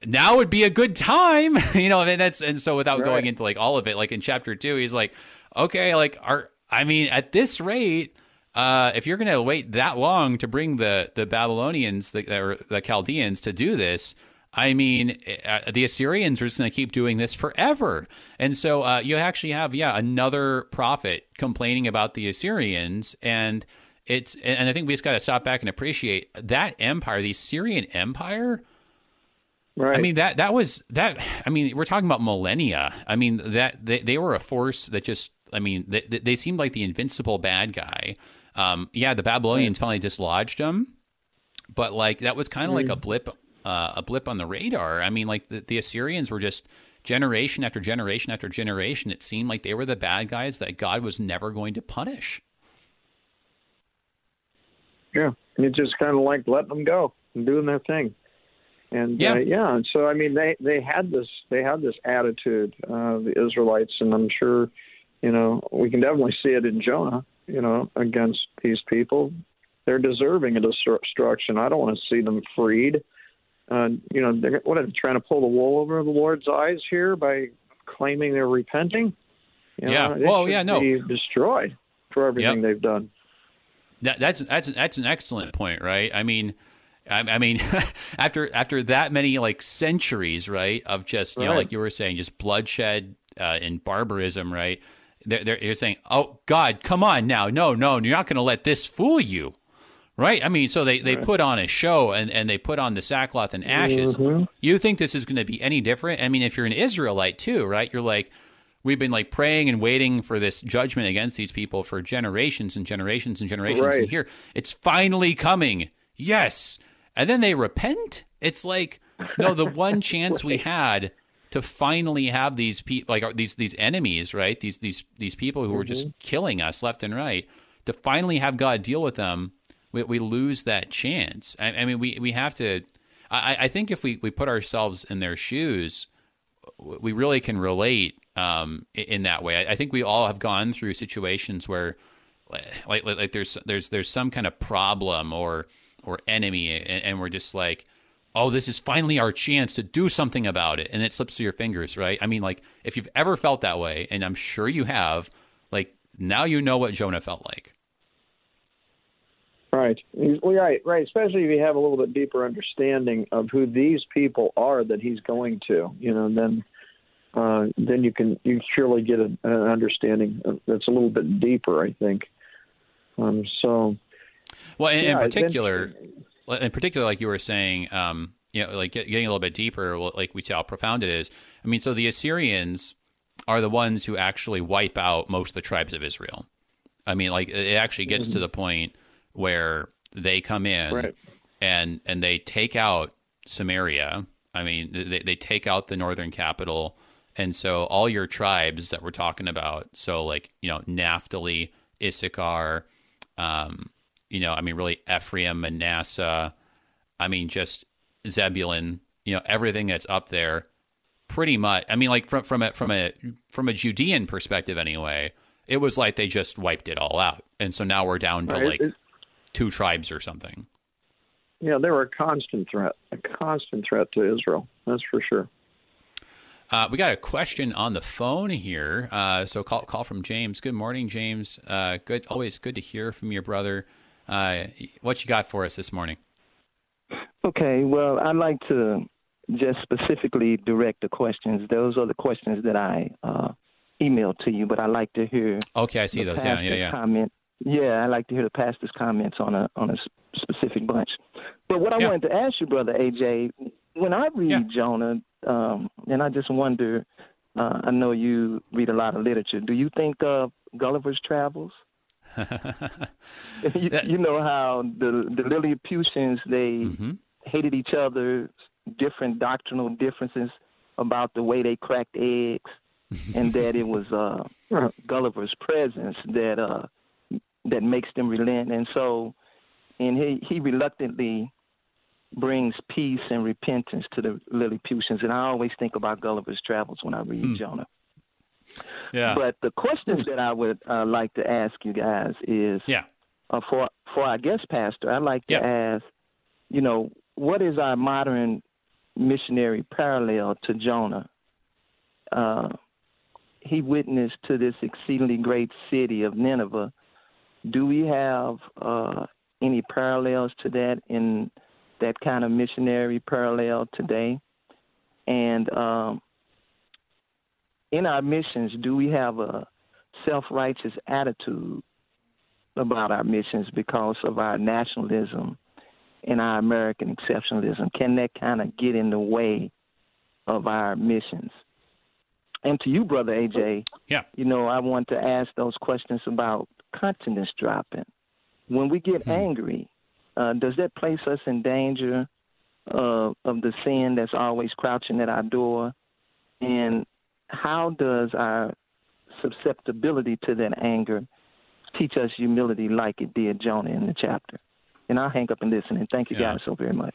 now would be a good time you know and that's and so without right. going into like all of it like in chapter two he's like okay like are i mean at this rate uh, if you're going to wait that long to bring the the Babylonians, the, or the Chaldeans, to do this, I mean, uh, the Assyrians are just going to keep doing this forever. And so uh, you actually have, yeah, another prophet complaining about the Assyrians, and it's and I think we just got to stop back and appreciate that empire, the Assyrian Empire Right. I mean that that was that. I mean, we're talking about millennia. I mean that they, they were a force that just. I mean, they, they seemed like the invincible bad guy. Um, yeah, the Babylonians finally dislodged them, but like that was kind of mm. like a blip, uh, a blip on the radar. I mean, like the, the Assyrians were just generation after generation after generation. It seemed like they were the bad guys that God was never going to punish. Yeah, it just kind of like letting them go and doing their thing and yeah, uh, yeah. And so I mean, they they had this they had this attitude, uh, the Israelites, and I'm sure, you know, we can definitely see it in Jonah. You know, against these people, they're deserving of destruction. I don't want to see them freed. Uh, you know, they're what are they trying to pull the wool over the Lord's eyes here by claiming they're repenting? You know, yeah. Well, yeah. No. Be destroyed for everything yep. they've done. That, that's that's that's an excellent point, right? I mean I, I mean, after after that many like centuries, right, of just you right. know, like you were saying, just bloodshed uh, and barbarism, right? They're, they're, they're saying, "Oh God, come on now, no, no, you're not going to let this fool you." Right? I mean, so they, they put on a show and, and they put on the sackcloth and ashes. Mm-hmm. You think this is going to be any different? I mean, if you're an Israelite too, right? You're like, we've been like praying and waiting for this judgment against these people for generations and generations and generations. Right. And here, it's finally coming. Yes and then they repent. It's like no, the one chance we had to finally have these people like these these enemies, right? These these these people who mm-hmm. were just mm-hmm. killing us left and right. To finally have God deal with them, we, we lose that chance. I, I, mean, we we have to. I, I think if we we put ourselves in their shoes, we really can relate um, in that way. I, I think we all have gone through situations where, like, like, like there's there's there's some kind of problem or or enemy, and, and we're just like, oh, this is finally our chance to do something about it, and it slips through your fingers, right? I mean, like if you've ever felt that way, and I'm sure you have, like now you know what Jonah felt like. Right. Well, right, right. Especially if you have a little bit deeper understanding of who these people are that he's going to, you know, then uh, then you can you surely get a, an understanding that's a little bit deeper. I think. Um, so well, in, yeah, in particular, then, in particular, like you were saying, um, you know, like getting a little bit deeper, like we see how profound it is. I mean, so the Assyrians are the ones who actually wipe out most of the tribes of Israel. I mean, like it actually gets mm-hmm. to the point where they come in right. and and they take out Samaria. I mean, they they take out the northern capital, and so all your tribes that we're talking about, so like you know Naphtali, Issachar, um, you know, I mean, really Ephraim, Manasseh, I mean, just Zebulun, you know, everything that's up there, pretty much. I mean, like from from a from a from a Judean perspective, anyway, it was like they just wiped it all out, and so now we're down to like two tribes or something. Yeah, they were a constant threat, a constant threat to Israel. That's for sure. Uh, we got a question on the phone here. Uh, so call call from James. Good morning, James. Uh, good, always good to hear from your brother. Uh, what you got for us this morning? Okay, well, I'd like to just specifically direct the questions. Those are the questions that I uh, emailed to you, but I'd like to hear. Okay, I see those. Yeah, yeah, yeah. Comment. Yeah, I'd like to hear the pastor's comments on a on a specific bunch. But what I Yeah. wanted to ask you, brother AJ, when I read Yeah. Jonah, um, and I just wonder, uh, I know you read a lot of literature. Do you think of Gulliver's Travels? you, you know how the the Lilliputians they hmm hated each other, different doctrinal differences about the way they cracked eggs, and that it was uh, Gulliver's presence that uh, that makes them relent. And so, and he he reluctantly brings peace and repentance to the Lilliputians. And I always think about Gulliver's Travels when I read Hmm. Jonah. Yeah. But the questions that I would uh, like to ask you guys is yeah. uh, for for our guest pastor, I'd like to ask, you know, what is our modern missionary parallel to Jonah? Uh, he witnessed to this exceedingly great city of Nineveh. Do we have uh, any parallels to that in that kind of missionary parallel today? And um, in our missions, do we have a self righteous attitude about our missions because of our nationalism and our American exceptionalism? Can that kind of get in the way of our missions? And to you, Brother AJ, Yeah. you know, I want to ask those questions about continence dropping. When we get angry, uh, does that place us in danger uh, of the sin that's always crouching at our door? And how does our susceptibility to that anger teach us humility like it did Jonah in the chapter? And I'll hang up and listen. And thank you Yeah. guys so very much.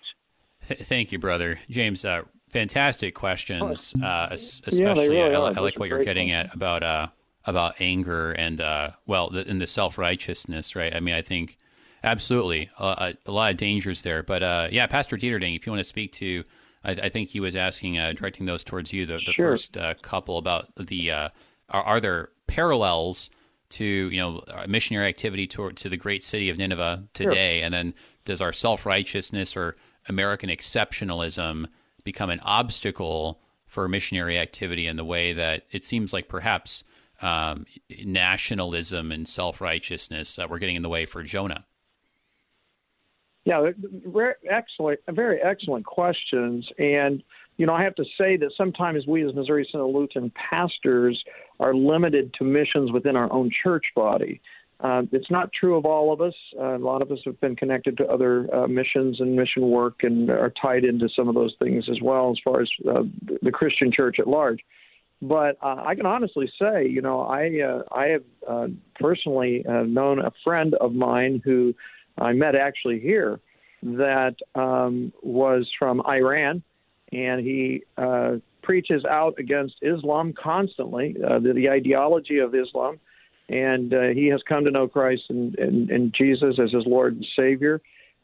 Thank you, brother James. Uh, fantastic questions, uh, es- Yeah, especially really I. I like what you're great getting at about uh, about anger and uh, well, the, and the self righteousness, right? I mean, I think absolutely uh, a, a lot of dangers there. But uh, yeah, Pastor Dieterding, if you want to speak to, I, I think he was asking, uh, directing those towards you, the, the Sure. first uh, couple about the uh, are, are there parallels to you know missionary activity toward to the great city of Nineveh today, and then does our self righteousness or American exceptionalism become an obstacle for missionary activity in the way that it seems like perhaps um, nationalism and self righteousness uh, were getting in the way for Jonah? Yeah, excellent, very excellent questions. And you know, I have to say that sometimes we as Missouri Synod Lutheran pastors are limited to missions within our own church body. Uh, it's not true of all of us. Uh, a lot of us have been connected to other uh, missions and mission work and are tied into some of those things as well, as far as uh, the Christian church at large. But uh, I can honestly say, you know, I uh, I have personally known a friend of mine who I met actually here that um, was from Iran, and he uh, preaches out against Islam constantly, uh, the, the ideology of Islam, and uh, he has come to know Christ and, and, and Jesus as his Lord and Savior.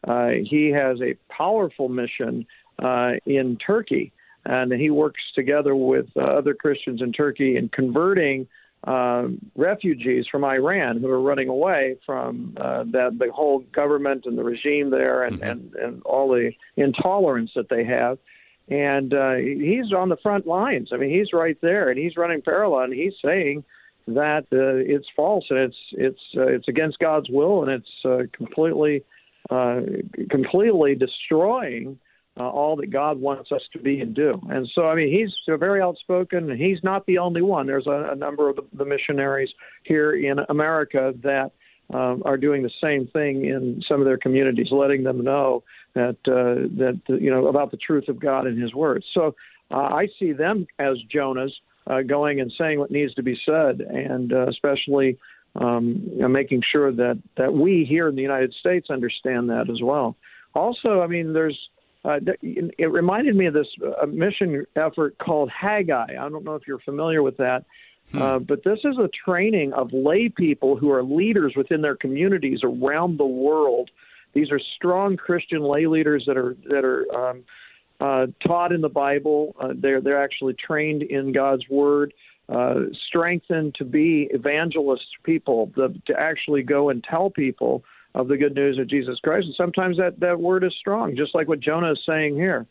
Uh, he has a powerful mission uh, in Turkey, and he works together with uh, other Christians in Turkey in converting um, refugees from Iran who are running away from uh, that the whole government and the regime there and, and, and all the intolerance that they have. And uh, he's on the front lines. I mean, he's right there, and he's running parallel, and he's saying that uh, it's false and it's it's uh, it's against God's will, and it's uh, completely uh, completely destroying uh, all that God wants us to be and do. And so, I mean, he's very outspoken, he's not the only one. There's a, a number of the, the missionaries here in America that um, are doing the same thing in some of their communities, letting them know that uh, that you know about the truth of God and His Word. So uh, I see them as Jonahs uh, going and saying what needs to be said, and uh, especially um, making sure that that we here in the United States understand that as well. Also, I mean, there's uh, it reminded me of this uh, mission effort called Haggai. I don't know if you're familiar with that. Uh, but this is a training of lay people who are leaders within their communities around the world. These are strong Christian lay leaders that are that are um, uh, taught in the Bible. Uh, they're they're actually trained in God's Word, uh, strengthened to be evangelist people, the, to actually go and tell people of the good news of Jesus Christ. And sometimes that, that word is strong, just like what Jonah is saying here.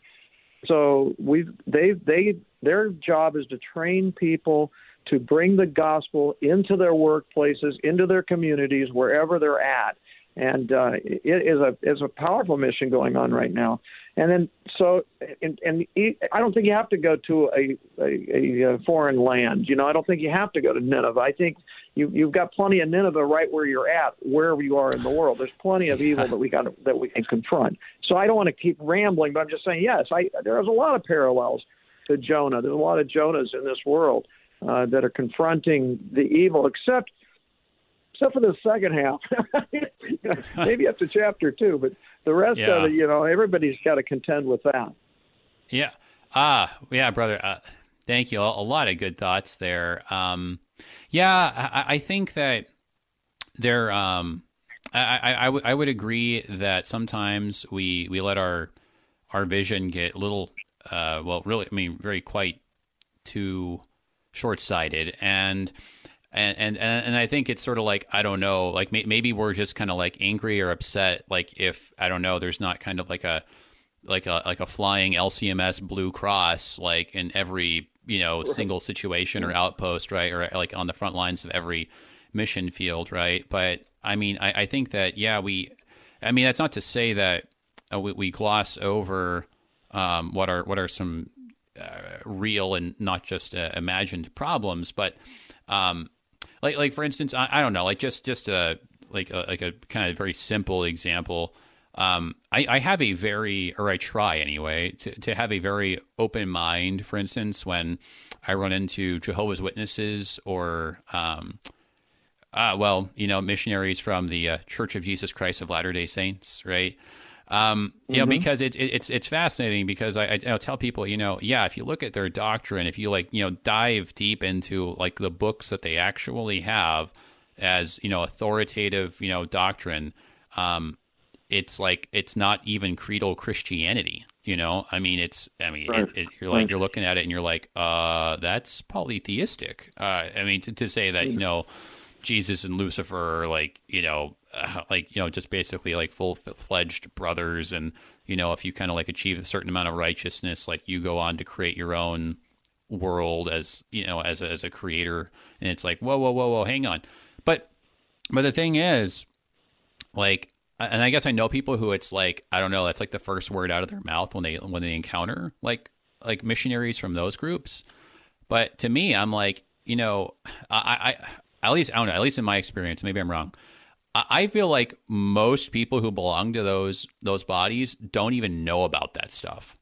So we they they their job is to train people to bring the gospel into their workplaces, into their communities, wherever they're at. And uh, it is a is a powerful mission going on right now. And then so and, and I don't think you have to go to a, a, a foreign land. You know, I don't think you have to go to Nineveh. I think you you've got plenty of Nineveh right where you're at, wherever you are in the world. There's plenty of evil that we got that we can confront. So I don't want to keep rambling, but I'm just saying yes. I there's a lot of parallels to Jonah. There's a lot of Jonahs in this world uh, that are confronting the evil, except except for the second half. Maybe up to chapter two, but the rest yeah. of it, you know, everybody's got to contend with that. Yeah. Ah, yeah, brother. Uh, thank you. A, lot of good thoughts there. Um, yeah, I, I, think that there. Um, I, I, I, w- I would agree that sometimes we we let our our vision get a little uh, well, really, I mean, very quite too short sighted, and and and and I think it's sort of like I don't know, like maybe we're just kind of like angry or upset, like if I don't know, there's not kind of like a like a like a flying LCMS Blue Cross like in every you know single situation or outpost, right, or like on the front lines of every mission field, right? But I mean, I, I think that yeah, we, I mean, that's not to say that uh, we, we gloss over um, what are what are some uh, real and not just uh, imagined problems, but um, like like for instance, I, I, don't know, like just just a like a, like a kind of very simple example. Um, I, I, have a very, or I try anyway, to, to have a very open mind. For instance, when I run into Jehovah's Witnesses or, um, uh, well, you know, missionaries from the uh, Church of Jesus Christ of Latter Day Saints, right? Um, you mm-hmm. know, because it, it, it's it's fascinating because I, I will tell people, you know, yeah, if you look at their doctrine, if you like, you know, dive deep into like the books that they actually have as you know authoritative, you know, doctrine, um, it's like it's not even creedal Christianity. You know, I mean, it's I mean, right. it, it, you're like right. you're looking at it and you're like, uh, that's polytheistic. Uh, I mean, to, to say that you mm-hmm. know. Jesus and Lucifer are like you know uh, like you know just basically like full fledged brothers and you know if you kind of like achieve a certain amount of righteousness like you go on to create your own world as you know as a, as a creator and it's like whoa whoa whoa whoa hang on but but the thing is like and I guess I know people who it's like I don't know that's like the first word out of their mouth when they when they encounter like like missionaries from those groups but to me I'm like you know I, I at least I don't know at least in my experience maybe I'm wrong I feel like most people who belong to those those bodies don't even know about that stuff.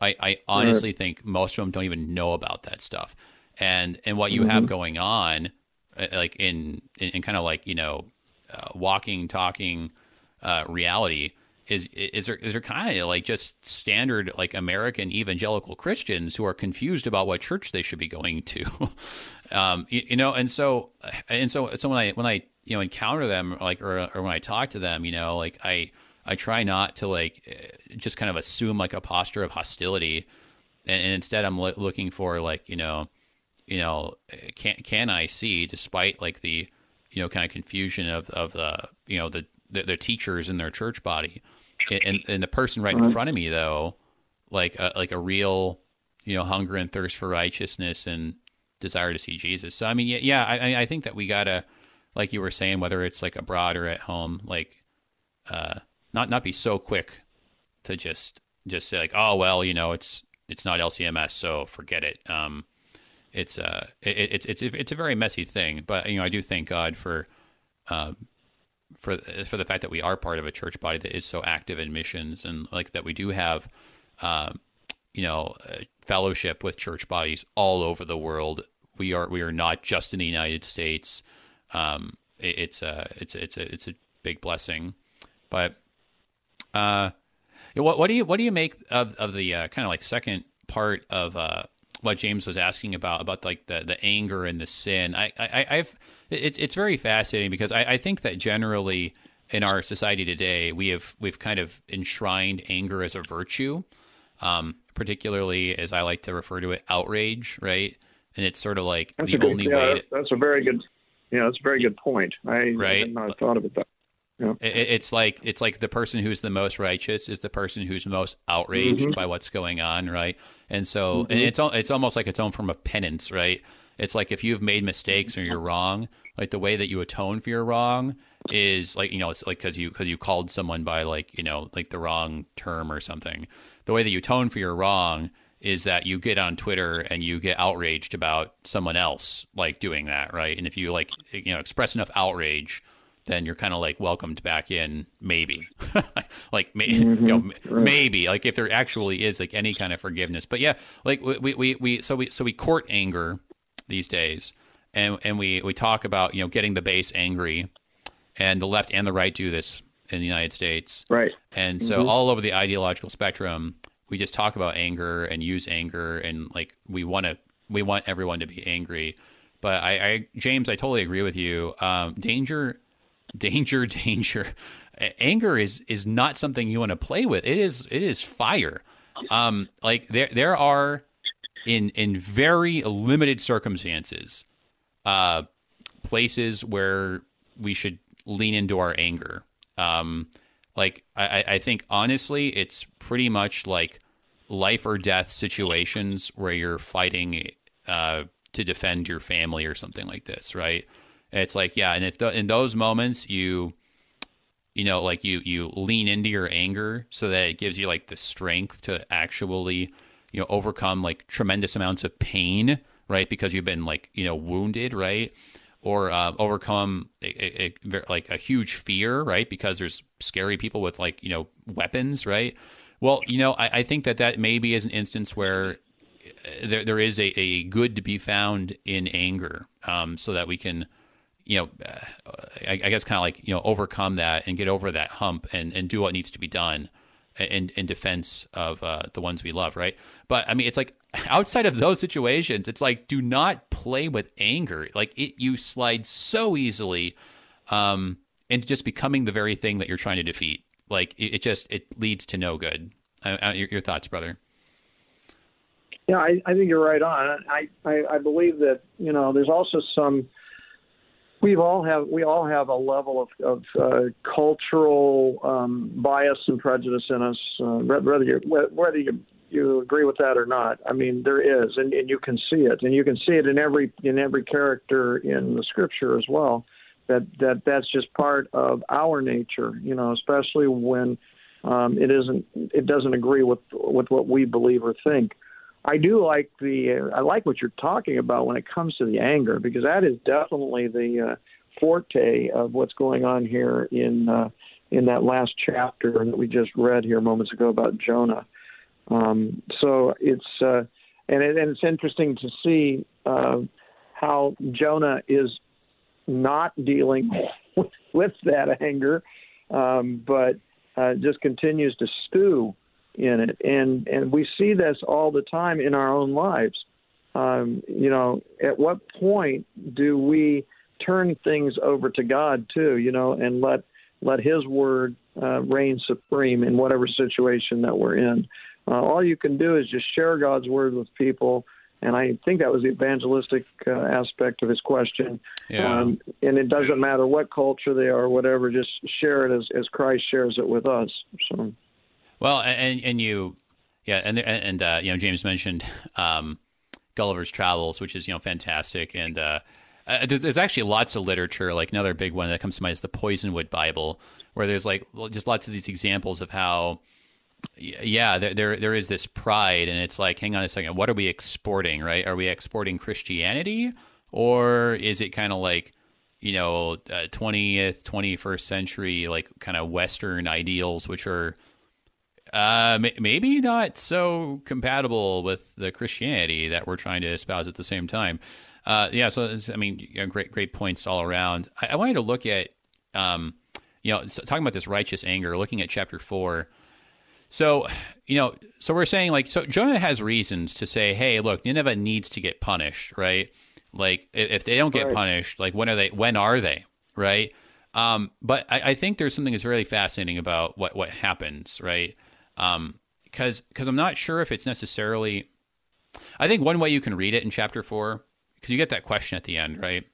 I, I honestly right. think most of them don't even know about that stuff. And and what you mm-hmm. have going on, uh, like in in, in kind of like you know, uh, walking, talking, uh, reality is is there is there kind of like just standard like American evangelical Christians who are confused about what church they should be going to, um, you, you know, and so and so so when I when I you know encounter them like or or when I talk to them, you know, like I I try not to like eh, just kind of assume like a posture of hostility, and, and instead I'm lo- looking for like you know, you know, can can I see despite like the you know kind of confusion of of the you know the the, the teachers in their church body, and and the person right in front of me though, like a, like a real you know hunger and thirst for righteousness and desire to see Jesus. So I mean, yeah, yeah I I think that we gotta like you were saying, whether it's like abroad or at home, like uh, not not be so quick to just just say like, oh well, you know, it's it's not LCMS, so forget it. Um, it's uh, it, it's it's it's a very messy thing, but you know, I do thank God for. Uh, for for the fact that we are part of a church body that is so active in missions and like that we do have um, you know fellowship with church bodies all over the world we are we are not just in the United States um, it, it's a it's a, it's a it's a big blessing. But uh, what what do you what do you make of of the uh, kind of like second part of uh, what James was asking about about like the the anger and the sin? I, I I've it's it's very fascinating because I, I think that generally in our society today we have we've kind of enshrined anger as a virtue. Um, particularly as I like to refer to it, outrage, right? And it's sort of like that's the only good, way. Yeah, to, that's a very good yeah, that's a very good point. I, right. Had not thought of it that. It's like it's like the person who's the most righteous is the person who's most outraged Mm-hmm. by what's going on, right? And so and it's it's almost like its own form of penance, right? It's like if you've made mistakes or you're wrong, like the way that you atone for your wrong is like you know it's like because you because you called someone by like you know like the wrong term or something. The way that you atone for your wrong is that you get on Twitter and you get outraged about someone else like doing that, right? And if you like you know express enough outrage then you're kind of like welcomed back in maybe like may, you know m- maybe like if there actually is like any kind of forgiveness but yeah like we, we, we, we so we so we court anger these days and and we we talk about you know getting the base angry and the left and the right do this in the United States Right. and so all over the ideological spectrum, we just talk about anger and use anger and like we want to we want everyone to be angry. But I, I James, I totally agree with you. Um, danger, danger, danger. Anger is is not something you want to play with. It is it is fire. Um, like there there are in in very limited circumstances, uh, places where we should lean into our anger. Um, like I, I- think honestly, it's pretty much like life or death situations where you're fighting uh, to defend your family or something like this, right? It's like yeah, and if the, in those moments you you know like you you lean into your anger so that it gives you like the strength to actually you know overcome like tremendous amounts of pain right because you've been like you know wounded right? Or uh, overcome a, a, a, like a huge fear right because there's scary people with like you know weapons right? Well you know i, I think that that maybe is an instance where uh, there, there is a, a good to be found in anger um, so that we can you know, uh, I, I guess kind of like you know overcome that and get over that hump and, and do what needs to be done in in defense of uh, the ones we love, right? But I mean, it's like outside of those situations, it's like do not play with anger. Like it, you slide so easily um, into just becoming the very thing that you're trying to defeat. Like it, it just it leads to no good. Your, your thoughts, brother? Yeah, I, I think you're right on. I, I I believe that you know there's also some. We've all have we all have a level of, of uh, cultural um, bias and prejudice in us, uh, whether you whether you you agree with that or not. I mean, there is, and, and you can see it, and you can see it in every in every character in the scripture as well. That that that's just part of our nature, you know, especially when um, it isn't it doesn't agree with with what we believe or think. I do like the I like what you're talking about when it comes to the anger because that is definitely the uh, forte of what's going on here in uh, in that last chapter that we just read here moments ago about Jonah. Um, so it's uh, and it, and it's interesting to see uh, how Jonah is not dealing with, with that anger, um, but uh, just continues to stew in it, and and we see this all the time in our own lives. Um, you know, at what point do we turn things over to God too? You know, and let let His word uh, reign supreme in whatever situation that we're in. Uh, all you can do is just share God's word with people. And I think that was the evangelistic uh, aspect of his question. Yeah. Um, and it doesn't matter what culture they are or whatever, just share it as, as Christ shares it with us. So. Well, and and you, yeah, and and uh, you know James mentioned um, Gulliver's Travels, which is you know fantastic, and uh, uh, there's, there's actually lots of literature. Like another big one that comes to mind is the Poisonwood Bible, where there's like just lots of these examples of how, yeah, there there, there is this pride, and it's like, hang on a second, what are we exporting? Right? Are we exporting Christianity, or is it kind of like you know, twentieth, twenty first century, like kind of Western ideals, which are uh, maybe not so compatible with the Christianity that we're trying to espouse at the same time. Uh, yeah, so I mean, great, great points all around. I, I wanted to look at, um, you know, talking about this righteous anger, looking at chapter four. So, you know, so we're saying like, so Jonah has reasons to say, hey, look, Nineveh needs to get punished, right? Like, if they don't get right. punished, like, when are they? When are they? Right? Um, but I, I think there's something that's really fascinating about what what happens, right? Um, because because I'm not sure if it's necessarily. I think one way you can read it in chapter four, because you get that question at the end, right?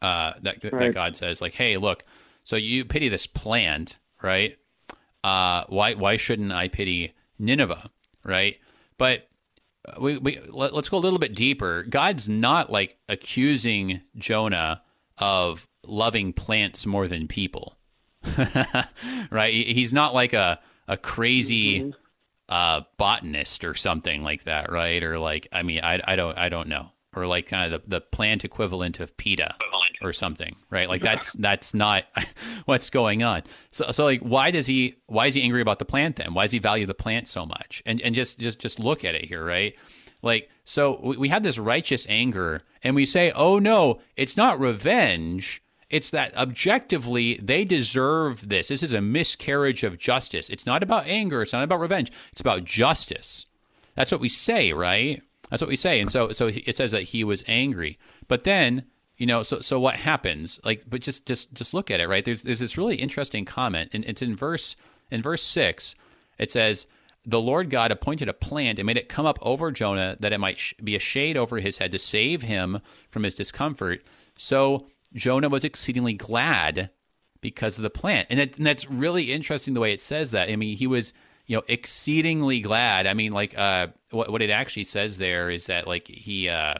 Uh, that Right. that God says like, "Hey, look, so you pity this plant, right? Uh, why why shouldn't I pity Nineveh, right? But we, we let, us go a little bit deeper. God's not like accusing Jonah of loving plants more than people, right? He's not like a a crazy mm-hmm. uh, botanist or something like that, right? Or like, I mean, I, I don't I don't know, or like kind of the, the plant equivalent of PETA or something, right? Like that's that's not what's going on. So so like why does he why is he angry about the plant then? Why does he value the plant so much? And and just just just look at it here, right? Like so we, we have this righteous anger and we say, "Oh no, it's not revenge." It's that objectively they deserve this. This is a miscarriage of justice. It's not about anger, it's not about revenge. It's about justice. That's what we say, right? That's what we say. And so so it says that he was angry. But then you know so so what happens like but just just just look at it right there's there's this really interesting comment and it's in verse in verse 6 it says the lord god appointed a plant and made it come up over jonah that it might sh- be a shade over his head to save him from his discomfort so jonah was exceedingly glad because of the plant and, and that's really interesting the way it says that i mean he was you know exceedingly glad i mean like uh what, what it actually says there is that like he uh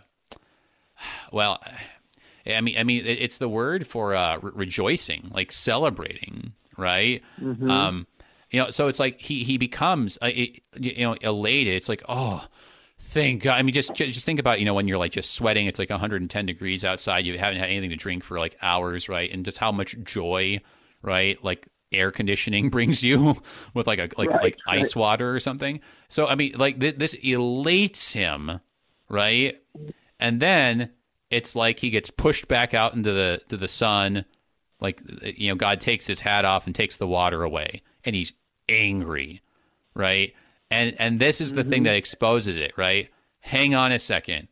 well I mean, I mean, it's the word for uh, re- rejoicing, like celebrating, right? Mm-hmm. Um, you know, so it's like he he becomes uh, you know elated. It's like oh, thank God. Uh, I mean, just just think about you know when you're like just sweating. It's like 110 degrees outside. You haven't had anything to drink for like hours, right? And just how much joy, right? Like air conditioning brings you with like a like right, like right. ice water or something. So I mean, like th- this elates him, right? And then it's like he gets pushed back out into the to the sun like you know god takes his hat off and takes the water away and he's angry right and and this is the mm-hmm. thing that exposes it right hang on a second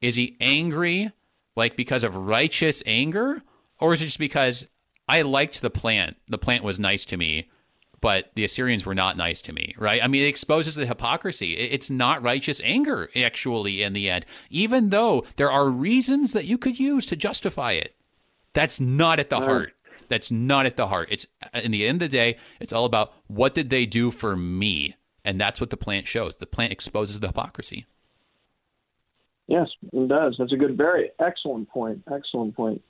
is he angry like because of righteous anger or is it just because i liked the plant the plant was nice to me but the Assyrians were not nice to me, right? I mean, it exposes the hypocrisy. It's not righteous anger, actually, in the end, even though there are reasons that you could use to justify it. That's not at the heart. That's not at the heart. It's in the end of the day, it's all about what did they do for me? And that's what the plant shows. The plant exposes the hypocrisy. Yes, it does. That's a good, very excellent point. Excellent point.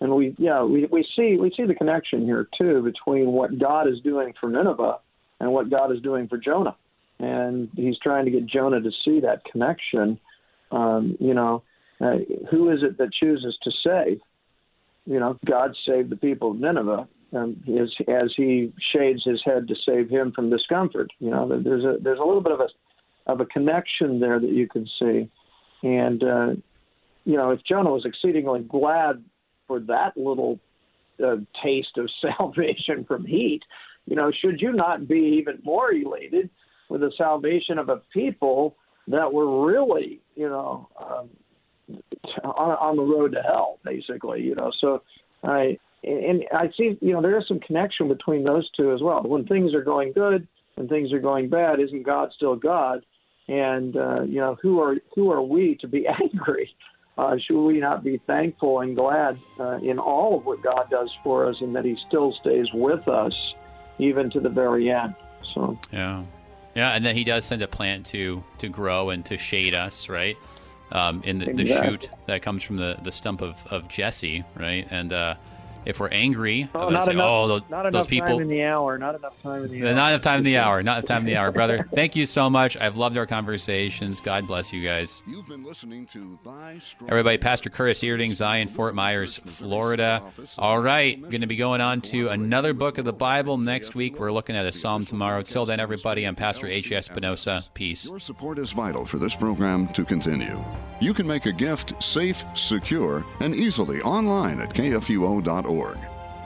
and we yeah we, we see we see the connection here too between what God is doing for Nineveh and what God is doing for Jonah, and He's trying to get Jonah to see that connection. Um, you know, uh, who is it that chooses to save? You know, God saved the people of Nineveh, um, as as He shades His head to save him from discomfort. You know, there's a there's a little bit of a of a connection there that you can see, and uh, you know, if Jonah was exceedingly glad for that little uh, taste of salvation from heat, you know, should you not be even more elated with the salvation of a people that were really, you know, um, on, on the road to hell, basically, you know? So I, and I see, you know, there is some connection between those two as well. When things are going good and things are going bad, isn't God still God? And uh, you know, who are who are we to be angry? uh, should we not be thankful and glad uh, in all of what God does for us and that He still stays with us even to the very end? So yeah, yeah, and then He does send a plant to to grow and to shade us, right? Um, in the, exactly. the shoot that comes from the, the stump of, of Jesse, right? And uh, if we're angry, oh, not say, enough, oh, those, not enough those people. Time in the hour. Not enough time in the hour. Not enough time in the hour. Not enough time in the hour, brother. Thank you so much. I've loved our conversations. God bless you guys. You've been listening to Everybody, Pastor Curtis Dieterding, Zion, Fort Myers, Florida. All right, going to be going on to another book of the Bible next week. We're looking at a Psalm tomorrow. Till then, everybody, I'm Pastor H. Espinosa. Peace. Your support is vital for this program to continue. You can make a gift safe, secure, and easily online at kfuo.org.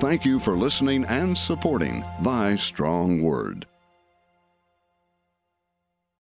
Thank you for listening and supporting Thy Strong Word.